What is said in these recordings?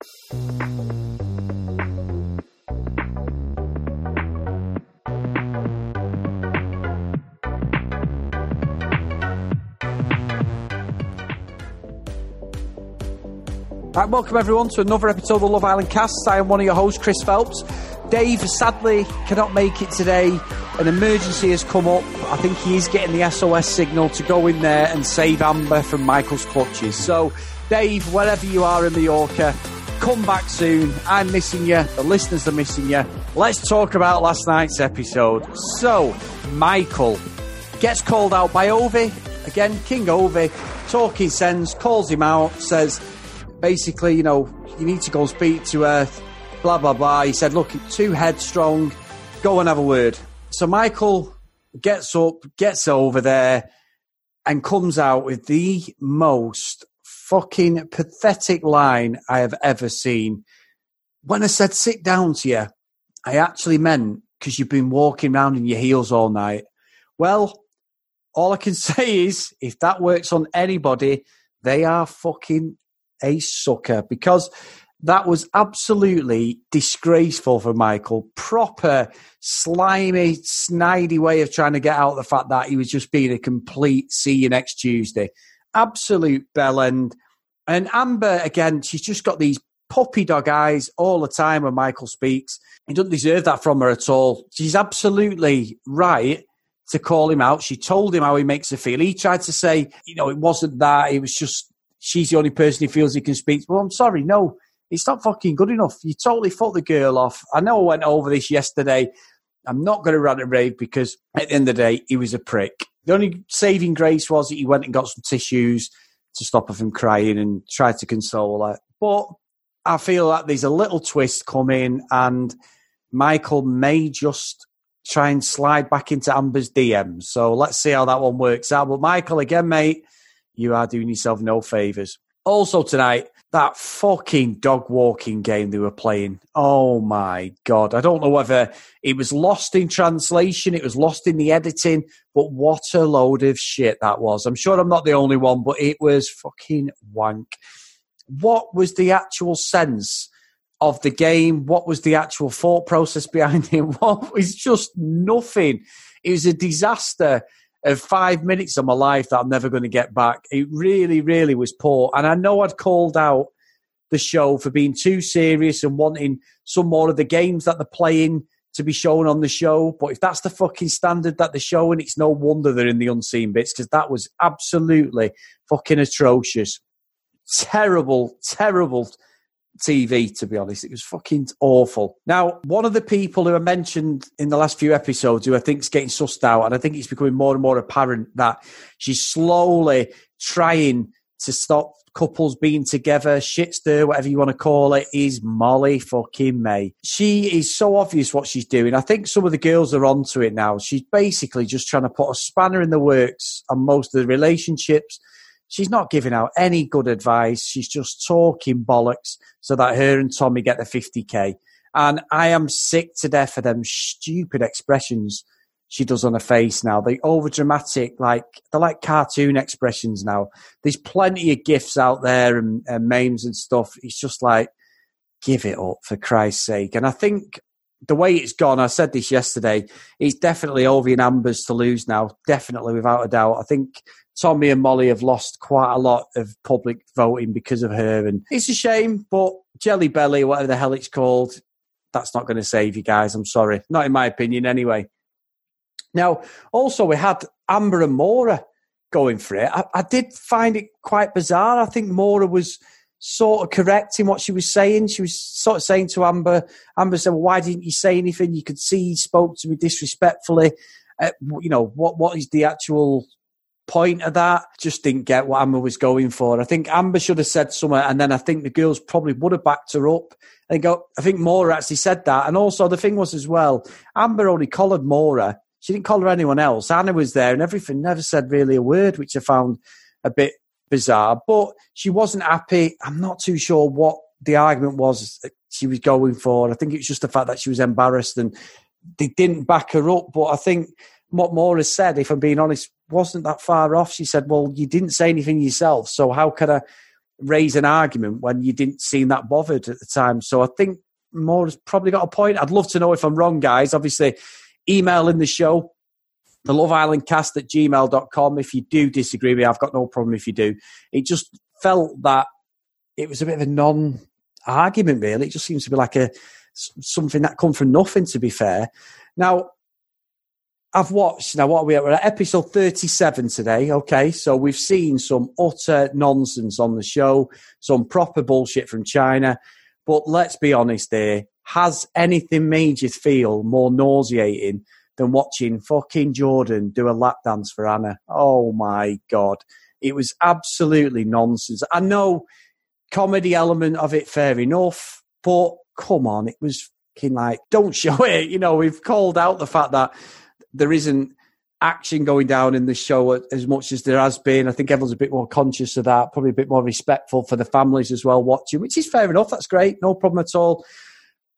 Right, welcome everyone to another episode of Love Island cast. I am one of your hosts, Chris Phelps. Dave sadly cannot make it today. An emergency has come up. I think he is getting the SOS signal to go in there and save Amber from Michael's clutches. So, Dave, wherever you are in Mallorca, come back soon. I'm missing you. The listeners are missing you. Let's talk about last night's episode. So, Michael gets called out by Ovie. Again, King Ovie, talking sense, calls him out, says, basically, you know, you need to go and speak to her, blah, blah, blah. He said, look, too headstrong, go and have a word. So Michael gets up, gets over there, and comes out with the most fucking pathetic line I have ever seen. When I said sit down to you, I actually meant because you've been walking around in your heels all night. Well, all I can say is if that works on anybody, they are fucking a sucker because that was absolutely disgraceful for Michael. Proper, slimy, snidey way of trying to get out the fact that he was just being a complete see you next Tuesday. Absolute bellend. And Amber, again, she's just got these puppy dog eyes all the time when Michael speaks. He doesn't deserve that from her at all. She's absolutely right to call him out. She told him how he makes her feel. He tried to say, you know, it wasn't that. It was just she's the only person he feels he can speak. Well, I'm sorry, no, it's not fucking good enough. You totally fucked the girl off. I know I went over this yesterday. I'm not going to rant and rave because at the end of the day, he was a prick. The only saving grace was that he went and got some tissues to stop her from crying and tried to console her. But I feel like there's a little twist coming and Michael may just try and slide back into Amber's DMs. So let's see how that one works out. But Michael, again, mate, you are doing yourself no favours. Also tonight, that fucking dog walking game they were playing. Oh my god! I don't know whether it was lost in translation, it was lost in the editing, but what a load of shit that was. I'm sure I'm not the only one, but it was fucking wank. What was the actual sense of the game? What was the actual thought process behind it? What was just nothing. It was a disaster of five minutes of my life that I'm never going to get back. It really, really was poor. And I know I'd called out the show for being too serious and wanting some more of the games that they're playing to be shown on the show. But if that's the fucking standard that they're showing, it's no wonder they're in the unseen bits because that was absolutely fucking atrocious. Terrible, terrible TV, to be honest. It was fucking awful. Now, one of the people who I mentioned in the last few episodes who I think is getting sussed out, and I think it's becoming more and more apparent that she's slowly trying to stop couples being together, shit stir, whatever you want to call it, is Molly fucking Mae. She is so obvious what she's doing. I think some of the girls are onto it now. She's basically just trying to put a spanner in the works on most of the relationships She's not giving out any good advice. She's just talking bollocks so that her and Tommy get the 50k. And I am sick to death of them stupid expressions she does on her face now. They over dramatic, like they're like cartoon expressions now. There's plenty of gifs out there and, and memes and stuff. It's just like, give it up for Christ's sake. And I think the way it's gone, I said this yesterday, it's definitely Ovie and Amber's to lose now. Definitely, without a doubt. I think Tommy and Molly have lost quite a lot of public voting because of her. And it's a shame, but Jelly Belly, whatever the hell it's called, that's not going to save you guys. I'm sorry. Not in my opinion, anyway. Now, also, we had Amber and Maura going for it. I, I did find it quite bizarre. I think Maura was sort of correcting what she was saying. She was sort of saying to Amber, Amber said, well, why didn't you say anything? You could see he spoke to me disrespectfully. Uh, you know, what what is the actual point of that. Just didn't get what Amber was going for. I think Amber should have said something, and then I think the girls probably would have backed her up. I go. I think Maura actually said that, and also the thing was as well. Amber only collared Maura. She didn't collar anyone else. Anna was there, and everything. Never said really a word, which I found a bit bizarre. But she wasn't happy. I'm not too sure what the argument was she was going for. I think it was just the fact that she was embarrassed and they didn't back her up. But I think what Maura said, if I'm being honest, wasn't that far off. She said, Well, you didn't say anything yourself, so how can I raise an argument when you didn't seem that bothered at the time. So I think Maura's probably got a point. I'd love to know if I'm wrong, guys. Obviously, email in the show, the Love Island cast at gmail.com. If you do disagree with me, I've got no problem if you do. It just felt that it was a bit of a non argument, really. It just seems to be like a something that come from nothing, to be fair. Now, I've watched now what are we at? We're at episode 37 today. Okay, so we've seen some utter nonsense on the show, some proper bullshit from China. But let's be honest here. Has anything made you feel more nauseating than watching fucking Jordan do a lap dance for Anna? Oh my God. It was absolutely nonsense. I know comedy element of it, fair enough, but come on, it was fucking like, don't show it. You know, we've called out the fact that there isn't action going down in the show as much as there has been. I think everyone's a bit more conscious of that, probably a bit more respectful for the families as well watching, which is fair enough. That's great, no problem at all.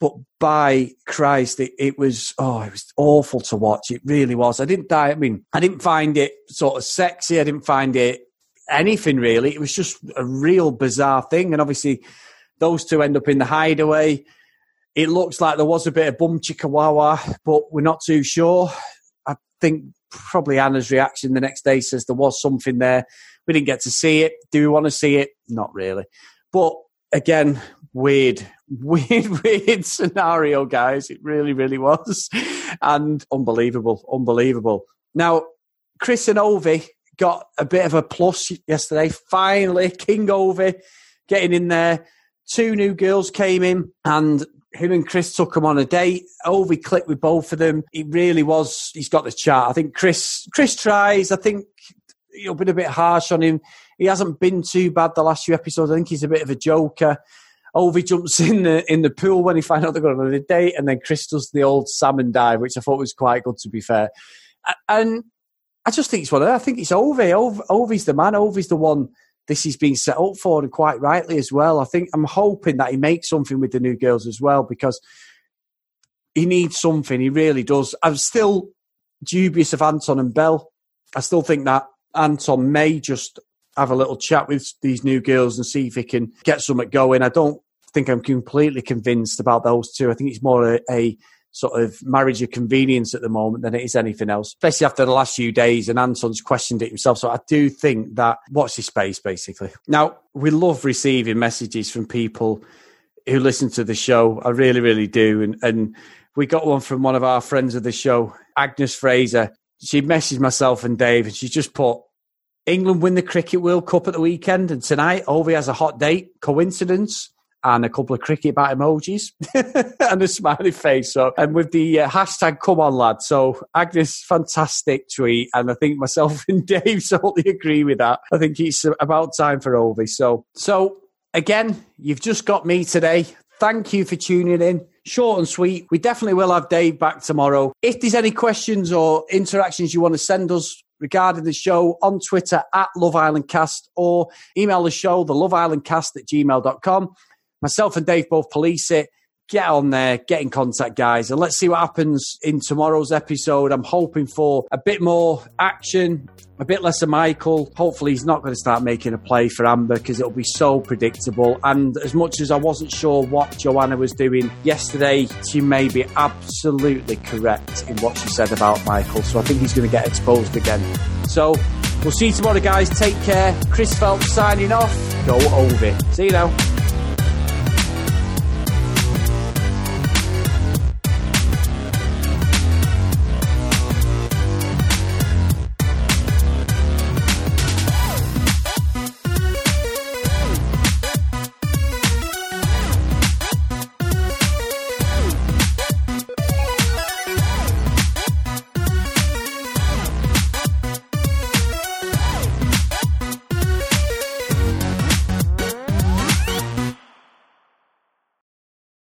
But by Christ, it, it was oh, it was awful to watch. It really was. I didn't die. I mean, I didn't find it sort of sexy. I didn't find it anything really. It was just a real bizarre thing. And obviously, those two end up in the hideaway. It looks like there was a bit of bum chickawawa, but we're not too sure. I think probably Anna's reaction the next day says there was something there. We didn't get to see it. Do we want to see it? Not really. But again, weird, weird, weird scenario, guys. It really, really was. And unbelievable, unbelievable. Now, Chris and Ovie got a bit of a plus yesterday. Finally, King Ovie getting in there. Two new girls came in and him and Chris took him on a date. Ovie clicked with both of them. It really was. He's got the chart. I think Chris Chris tries. I think you've been a bit harsh on him. He hasn't been too bad the last few episodes. I think he's a bit of a joker. Ovie jumps in the in the pool when he finds out they're going on a date, and then Chris does the old salmon dive, which I thought was quite good. To be fair, and I just think it's one. Of, I think it's Ovie. Ovie's the man. Ovie's the one this is being set up for, and quite rightly as well. I think I'm hoping that he makes something with the new girls as well because he needs something. He really does. I'm still dubious of Anton and Belle. I still think that Anton may just have a little chat with these new girls and see if he can get something going. I don't think I'm completely convinced about those two. I think it's more a, a sort of marriage of convenience at the moment than it is anything else, especially after the last few days. And Anton's questioned it himself. So I do think that watch his space, basically. Now, we love receiving messages from people who listen to the show. I really, really do. And, and we got one from one of our friends of the show, Agnes Fraser. She messaged myself and Dave, and she just put, England win the Cricket World Cup at the weekend, and tonight Ovie has a hot date. Coincidence? and a couple of cricket bat emojis and a smiley face. So, and with the uh, hashtag "Come on, lad." So, Agnes, fantastic tweet, and I think myself and Dave totally agree with that. I think it's about time for Ovie. So, so again, you've just got me today. Thank you for tuning in. Short and sweet. We definitely will have Dave back tomorrow. If there's any questions or interactions you want to send us, regarding the show on Twitter at Love Island Cast or email the show, the Love Island Cast at gmail.com. Myself and Dave both police it. Get on there, get in contact, guys, and let's see what happens in tomorrow's episode. I'm hoping for a bit more action, a bit less of Michael. Hopefully, he's not going to start making a play for Amber because it'll be so predictable. And as much as I wasn't sure what Joanna was doing yesterday, she may be absolutely correct in what she said about Michael. So I think he's going to get exposed again. So we'll see you tomorrow, guys. Take care. Chris Phelps signing off. Go over. See you now.